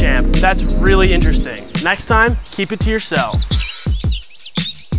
champ. That's really interesting. Next time, keep it to yourself.